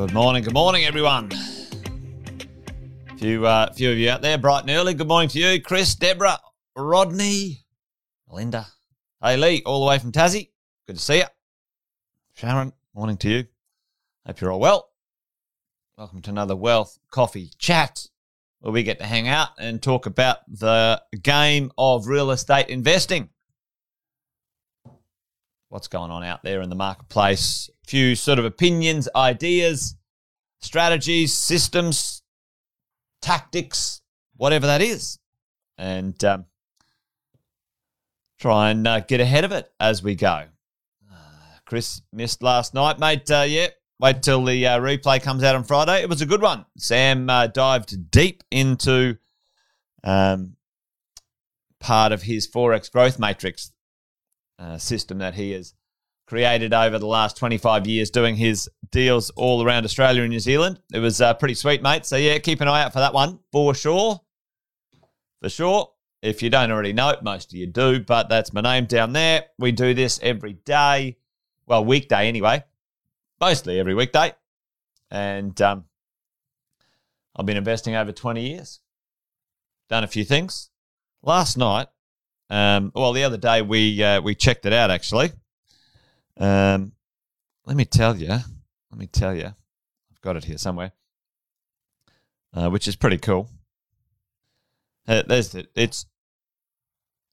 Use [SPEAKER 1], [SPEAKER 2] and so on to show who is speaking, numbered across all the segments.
[SPEAKER 1] Good morning, good morning, everyone. Few, uh, few of you out there, bright and early. Good morning to you, Chris, Deborah, Rodney, Melinda. Hey, Lee, all the way from Tassie. Good to see you. Sharon, morning to you. Hope you're all well. Welcome to another Wealth Coffee Chat, where we get to hang out and talk about the game of real estate investing. What's going on out there in the marketplace? Few sort of opinions, ideas, strategies, systems, tactics, whatever that is. And um, try and uh, get ahead of it as we go. Uh, Chris missed last night, mate. Uh, yeah, wait till the uh, replay comes out on Friday. It was a good one. Sam uh, dived deep into um, part of his Forex growth matrix uh, system that he has created over the last 25 years doing his deals all around Australia and New Zealand. It was uh, pretty sweet, mate. So, yeah, keep an eye out for that one for sure. For sure. If you don't already know it, most of you do, but that's my name down there. We do this every day. Well, weekday anyway. Mostly every weekday. And um, I've been investing over 20 years. Done a few things. Last night, um, well, the other day we uh, we checked it out actually. Um, let me tell you. Let me tell you. I've got it here somewhere, uh, which is pretty cool. Uh, there's the, it's.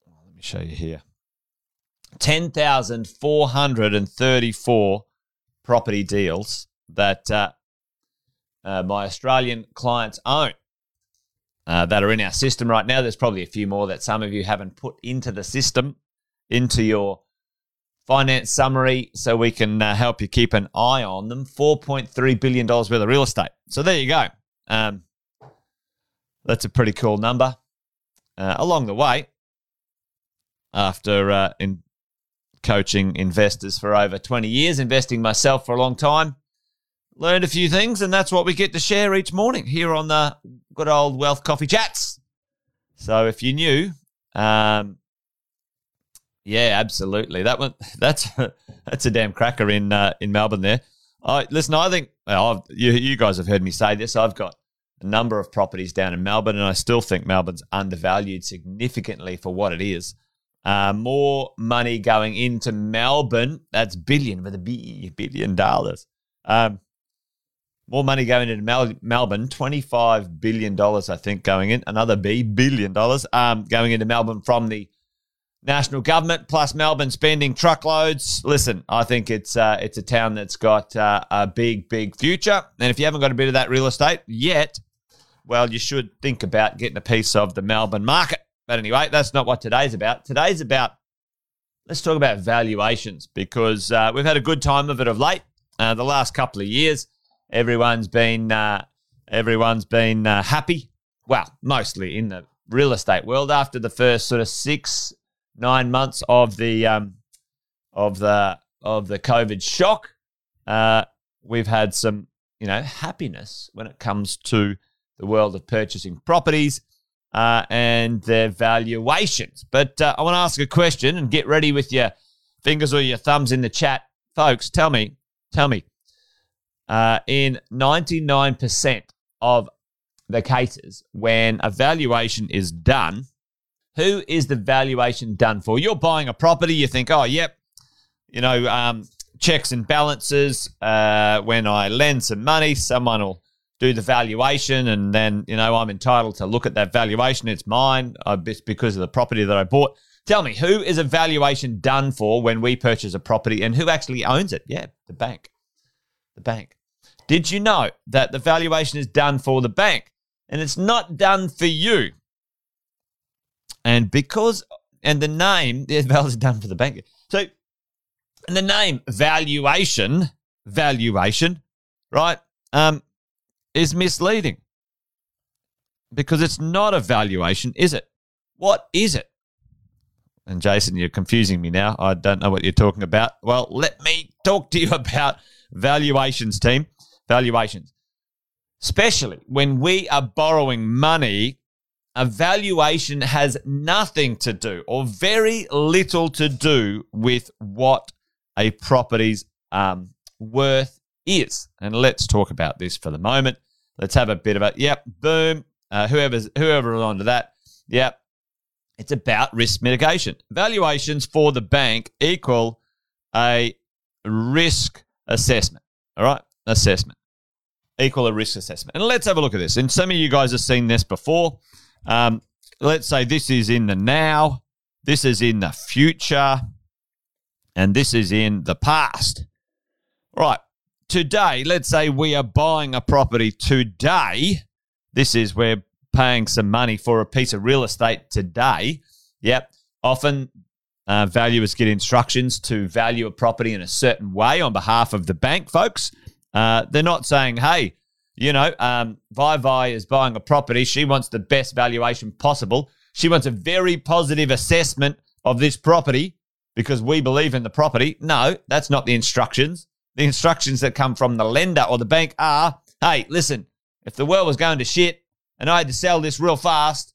[SPEAKER 1] Let me show you here. Ten thousand four hundred and thirty-four property deals that uh, uh, my Australian clients own uh, that are in our system right now. There's probably a few more that some of you haven't put into the system, into your finance summary, so we can uh, help you keep an eye on them. $4.3 billion worth of real estate. So there you go. Um, that's a pretty cool number. Uh, along the way, after uh, in coaching investors for over 20 years, investing myself for a long time, learned a few things, and that's what we get to share each morning here on the good old Wealth Coffee Chats. So if you're new, um, yeah, absolutely. That one, that's that's a damn cracker in uh, in Melbourne. There, I listen. I think well, you you guys have heard me say this. I've got a number of properties down in Melbourne, and I still think Melbourne's undervalued significantly for what it is. Uh, more money going into Melbourne. That's billion with a B, billion dollars. Um, more money going into Mel- Melbourne, $25 billion, I think, going in. Another B, billion dollars um, going into Melbourne from the national government, plus Melbourne spending truckloads. Listen, I think it's uh, it's a town that's got uh, a big, big future. And if you haven't got a bit of that real estate yet, well, you should think about getting a piece of the Melbourne market. But anyway, that's not what today's about. Today's about, let's talk about valuations because uh, we've had a good time of it of late. Uh, the last couple of years, Everyone's been uh, everyone's been uh, happy. Well, mostly in the real estate world after the first sort of six nine months of the um, of the of the COVID shock. Uh, we've had some you know happiness when it comes to the world of purchasing properties uh, and their valuations. But uh, I want to ask a question and get ready with your fingers or your thumbs in the chat, folks. Tell me, tell me, uh, in 99% of the cases when a valuation is done, who is the valuation done for? You're buying a property, you think, oh, yep, you know, um, checks and balances. Uh, when I lend some money, someone will do the valuation, and then, you know, I'm entitled to look at that valuation. It's mine it's because of the property that I bought. Tell me, who is a valuation done for when we purchase a property and who actually owns it? Yeah, the bank. The bank. Did you know that the valuation is done for the bank and it's not done for you? And because, and the name, the valuation is done for the bank. So, and the name valuation, valuation, right, um, is misleading because it's not a valuation, is it? What is it? And Jason, you're confusing me now. I don't know what you're talking about. Well, let me talk to you about valuations, team valuations. Especially when we are borrowing money, a valuation has nothing to do or very little to do with what a property's um, worth is. And let's talk about this for the moment. Let's have a bit of a yep, boom. Uh, whoever's whoever is onto that, yep. It's about risk mitigation. Valuations for the bank equal a risk assessment. All right, assessment equal a risk assessment. And let's have a look at this. And some of you guys have seen this before. Um, let's say this is in the now, this is in the future, and this is in the past. Right. Today, let's say we are buying a property today. This is we're paying some money for a piece of real estate today. Yep. Often uh, valuers get instructions to value a property in a certain way on behalf of the bank, folks. Uh, they're not saying, hey, you know, um, Vi Vi is buying a property. She wants the best valuation possible. She wants a very positive assessment of this property because we believe in the property. No, that's not the instructions. The instructions that come from the lender or the bank are hey, listen, if the world was going to shit and I had to sell this real fast,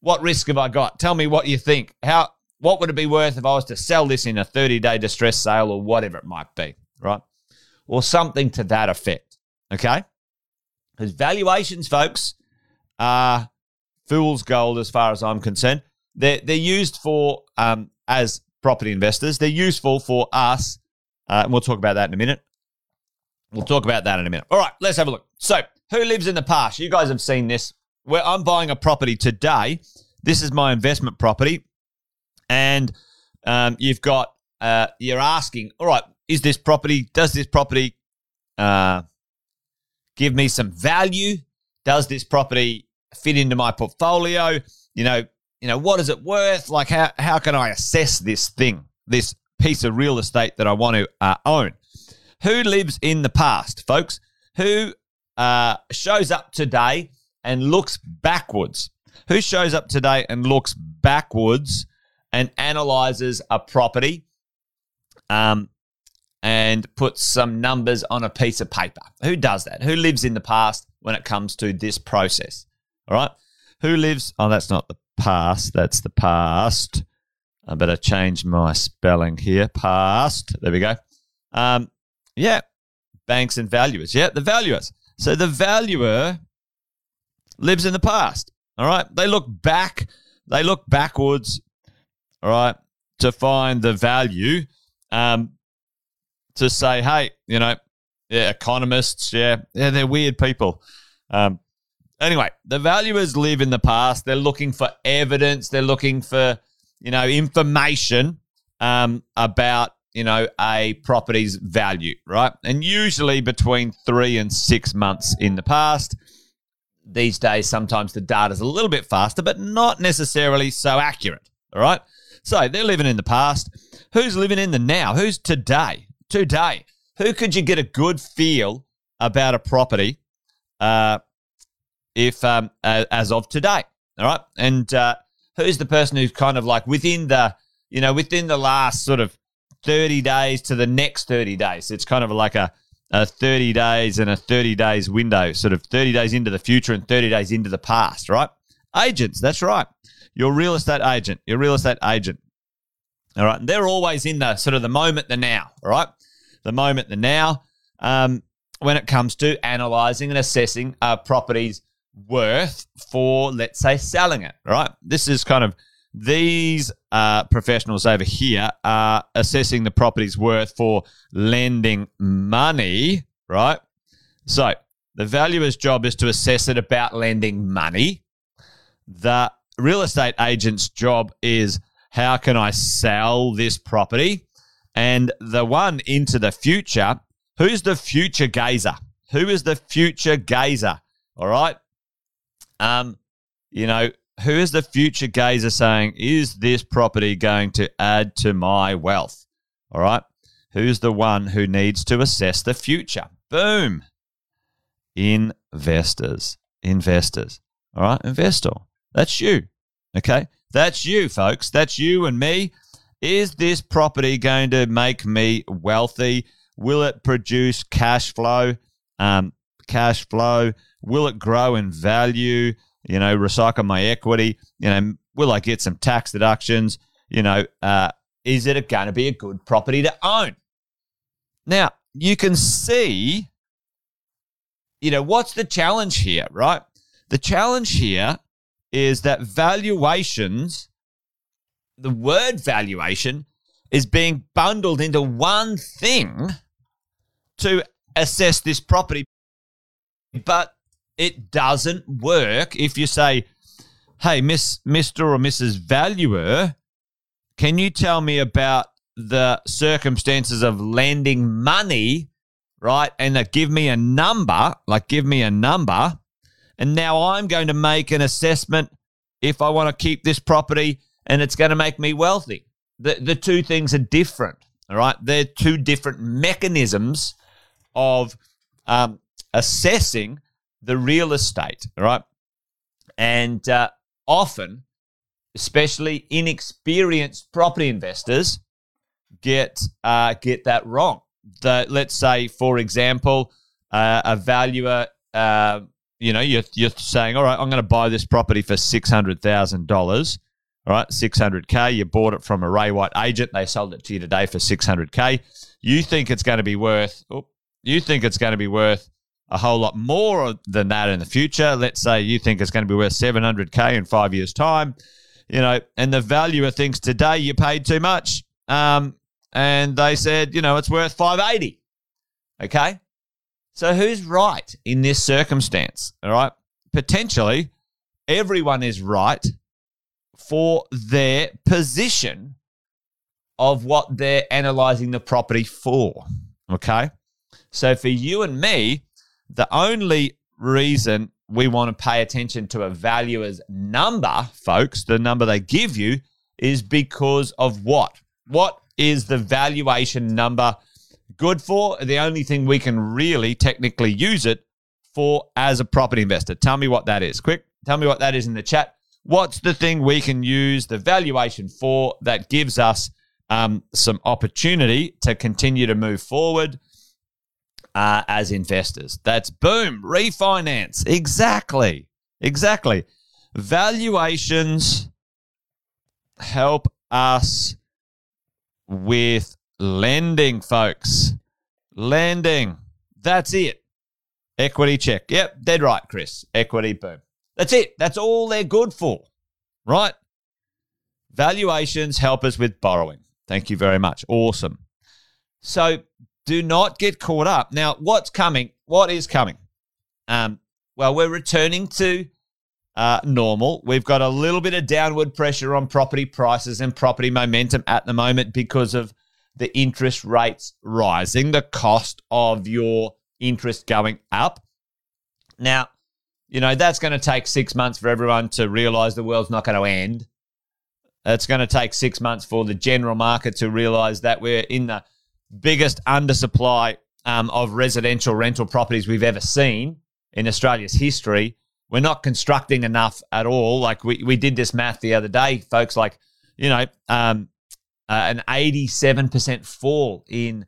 [SPEAKER 1] what risk have I got? Tell me what you think. How what would it be worth if I was to sell this in a 30-day distress sale or whatever it might be, right? Or something to that effect. Okay? Because valuations, folks, are fool's gold as far as I'm concerned. They're, they're used for, um, as property investors, they're useful for us. Uh, and we'll talk about that in a minute. We'll talk about that in a minute. All right, let's have a look. So, who lives in the past? You guys have seen this. Where I'm buying a property today. This is my investment property. And um, you've got, uh, you're asking, all right, is this property, does this property uh, give me some value? Does this property fit into my portfolio? You know, you know, what is it worth? Like, how, how can I assess this thing, this piece of real estate that I want to uh, own? Who lives in the past, folks? Who uh, shows up today and looks backwards? Who shows up today and looks backwards and analyzes a property um, and puts some numbers on a piece of paper. Who does that? Who lives in the past when it comes to this process? All right. Who lives? Oh, that's not the past. That's the past. I better change my spelling here. Past. There we go. Um, yeah. Banks and valuers. Yeah, the valuers. So the valuer lives in the past. All right. They look back. They look backwards. All right. To find the value. Um, to say, hey, you know, yeah, economists, yeah, yeah, they're weird people. Um, anyway, the valuers live in the past. They're looking for evidence. They're looking for, you know, information um, about, you know, a property's value, right? And usually between three and six months in the past. These days, sometimes the data's a little bit faster, but not necessarily so accurate. All right. So they're living in the past. Who's living in the now? Who's today? Today. Who could you get a good feel about a property uh, if um, as of today? All right, and uh, who's the person who's kind of like within the you know within the last sort of thirty days to the next thirty days? It's kind of like a a 30 days and a 30 days window, sort of 30 days into the future and 30 days into the past, right? Agents, that's right. Your real estate agent, your real estate agent. All right. And they're always in the sort of the moment, the now. All right. The moment, the now. Um, when it comes to analyzing and assessing a property's worth for, let's say, selling it. All right. This is kind of these uh, professionals over here are assessing the property's worth for lending money. Right. So the valuer's job is to assess it about lending money. The real estate agent's job is how can I sell this property? And the one into the future, who's the future gazer? Who is the future gazer? All right. Um, you know, who is the future gazer saying, is this property going to add to my wealth? All right. Who's the one who needs to assess the future? Boom. Investors. Investors. All right. Investor. That's you. Okay. That's you, folks. That's you and me. Is this property going to make me wealthy? Will it produce cash flow? Um, cash flow. Will it grow in value? You know, recycle my equity. You know, will I get some tax deductions? You know, uh, is it going to be a good property to own? Now, you can see, you know, what's the challenge here, right? The challenge here is that valuations, the word valuation, is being bundled into one thing to assess this property. But it doesn't work if you say, hey, Miss, Mr. or Mrs. Valuer, can you tell me about the circumstances of lending money, right? And give me a number, like give me a number. And now I'm going to make an assessment if I want to keep this property and it's going to make me wealthy. The, the two things are different, all right? They're two different mechanisms of um, assessing the real estate, all right? And uh, often, especially inexperienced property investors, get uh, get that wrong. The, let's say, for example, uh, a valuer, uh, you know, you're, you're saying, all right, I'm going to buy this property for six hundred thousand dollars. All right, six hundred k. You bought it from a Ray White agent. They sold it to you today for six hundred k. You think it's going to be worth? You think it's going to be worth a whole lot more than that in the future. Let's say you think it's going to be worth 700k in five years' time, you know, and the valuer thinks today you paid too much. Um, and they said, you know, it's worth 580. Okay. So who's right in this circumstance? All right. Potentially, everyone is right for their position of what they're analyzing the property for. Okay. So for you and me, the only reason we want to pay attention to a valuer's number, folks, the number they give you, is because of what? What is the valuation number good for? The only thing we can really technically use it for as a property investor. Tell me what that is. Quick, tell me what that is in the chat. What's the thing we can use the valuation for that gives us um, some opportunity to continue to move forward uh, as investors? That's boom, refinance. Exactly. Exactly. Valuations help us with lending, folks. Lending. That's it. Equity check. Yep, dead right, Chris. Equity, boom. That's it. That's all they're good for, right? Valuations help us with borrowing. Thank you very much. Awesome. So do not get caught up. Now, what's coming? What is coming? Um, well, we're returning to uh, normal. We've got a little bit of downward pressure on property prices and property momentum at the moment because of the interest rates rising, the cost of your interest going up. Now, you know, that's going to take six months for everyone to realize the world's not going to end. It's going to take six months for the general market to realize that we're in the biggest undersupply um, of residential rental properties we've ever seen in Australia's history. We're not constructing enough at all. Like we, we did this math the other day, folks. Like, you know, um, an 87% fall in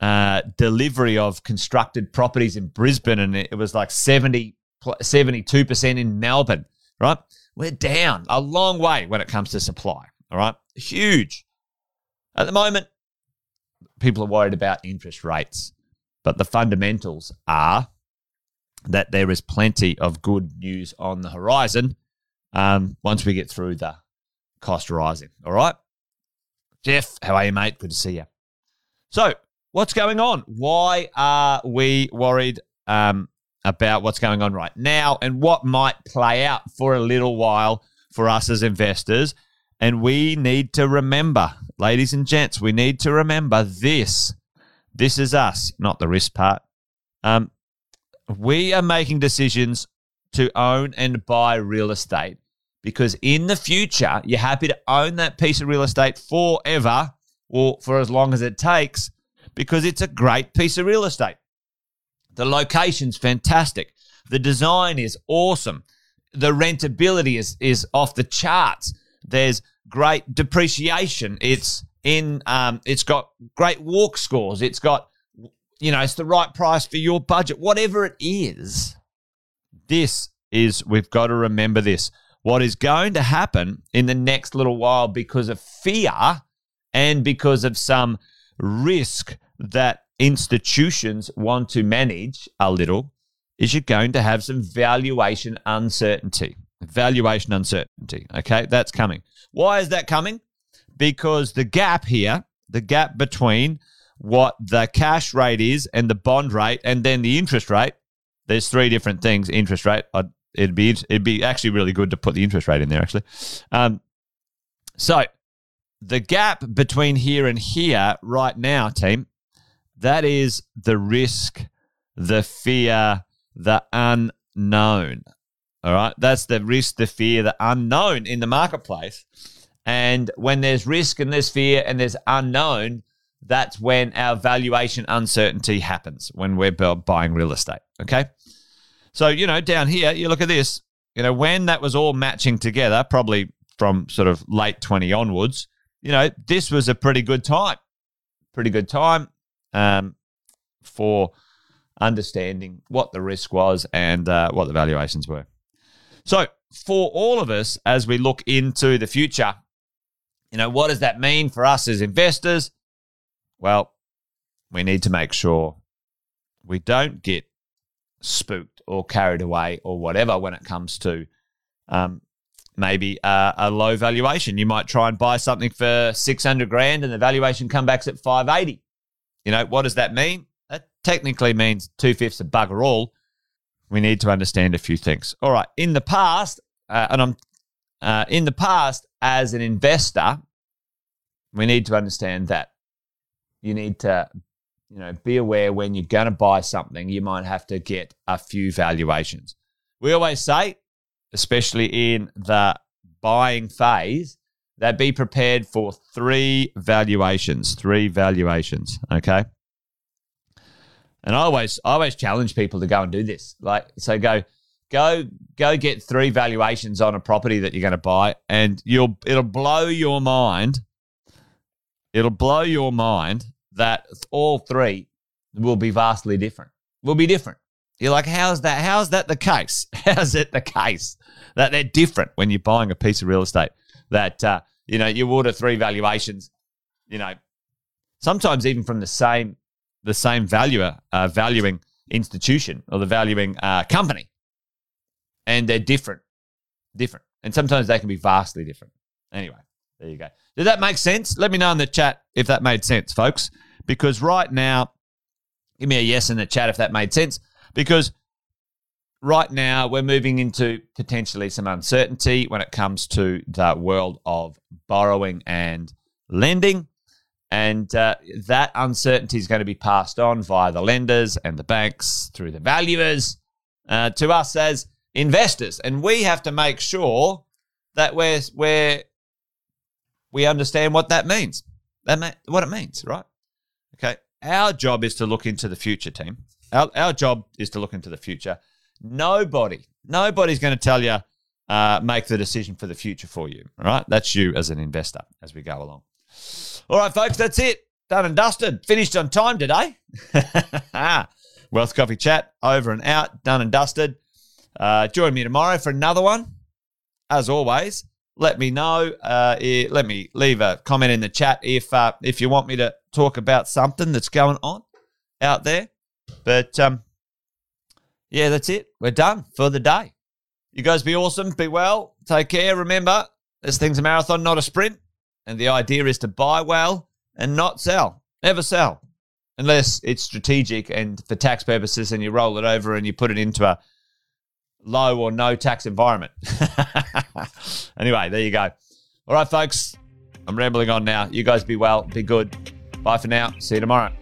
[SPEAKER 1] uh, delivery of constructed properties in Brisbane, and it was like 70, 72% in Melbourne, right? We're down a long way when it comes to supply, all right? Huge. At the moment, people are worried about interest rates, but the fundamentals are that there is plenty of good news on the horizon um, once we get through the cost rising. All right. Jeff, how are you, mate? Good to see you. So, what's going on? Why are we worried um, about what's going on right now and what might play out for a little while for us as investors? And we need to remember, ladies and gents, we need to remember this. This is us, not the risk part. Um, we are making decisions to own and buy real estate because in the future, you're happy to own that piece of real estate forever or for as long as it takes because it's a great piece of real estate. The location's fantastic. The design is awesome. The rentability is, is off the charts. There's great depreciation. It's in. Um, it's got great walk scores. It's got, you know, it's the right price for your budget. Whatever it is, this is. We've got to remember this. What is going to happen in the next little while because of fear and because of some risk that institutions want to manage a little is you're going to have some valuation uncertainty. Valuation uncertainty. Okay, that's coming. Why is that coming? Because the gap here, the gap between what the cash rate is and the bond rate and then the interest rate, there's three different things. Interest rate, I'd, it'd be it'd be actually really good to put the interest rate in there actually. Um, so the gap between here and here right now, team, that is the risk, the fear, the unknown. All right. That's the risk, the fear, the unknown in the marketplace. And when there's risk and there's fear and there's unknown, that's when our valuation uncertainty happens when we're buying real estate. Okay. So, you know, down here, you look at this, you know, when that was all matching together, probably from sort of late 20 onwards, you know, this was a pretty good time. Pretty good time um, for understanding what the risk was and uh, what the valuations were. So, for all of us, as we look into the future, you know, what does that mean for us as investors? Well, we need to make sure we don't get spooked or carried away or whatever when it comes to um, maybe a, low valuation. You might try and buy something for 600 grand and the valuation comes back at 580. You know, what does that mean? That technically means two fifths of bugger all. We need to understand a few things. All right. In the past, uh, and I'm uh, in the past, as an investor, we need to understand that you need to, you know, be aware when you're going to buy something, you might have to get a few valuations. We always say, especially in the buying phase, that be prepared for three valuations. Three valuations. Okay. And I always, I always challenge people to go and do this. Like, so go, go, go get three valuations on a property that you're going to buy, and you'll, it'll blow your mind. It'll blow your mind that all three will be vastly different. Will be different. You're like, how's that? How's that the case? How's it the case that they're different when you're buying a piece of real estate? That uh, you know, you order three valuations, you know, sometimes even from the same the same valuer uh, valuing institution or the valuing uh, company, and they're different, different, and sometimes they can be vastly different. Anyway, there you go. Did that make sense? Let me know in the chat if that made sense, folks. Because right now, give me a yes in the chat if that made sense. Because right now we're moving into potentially some uncertainty when it comes to the world of borrowing and lending. And uh, that uncertainty is going to be passed on via the lenders and the banks through the valuers uh, to us as investors. And we have to make sure that we're, we're, we understand what that means. That ma- what it means, right? Okay. Our job is to look into the future, team. Our, our job is to look into the future Nobody, nobody's going to tell you, uh, make the decision for the future for you. All right. That's you as an investor as we go along. All right, folks, that's it. Done and dusted. Finished on time today. Wealth Coffee Chat over and out. Done and dusted. Uh, join me tomorrow for another one. As always, let me know. Uh, let me leave a comment in the chat if uh, if you want me to talk about something that's going on out there. But um, yeah, that's it. We're done for the day. You guys be awesome. Be well. Take care. Remember, this thing's a marathon, not a sprint. And the idea is to buy well and not sell. Never sell unless it's strategic and for tax purposes and you roll it over and you put it into a low or no tax environment. anyway, there you go. All right, folks. I'm rambling on now. You guys be well. Be good. Bye for now. See you tomorrow.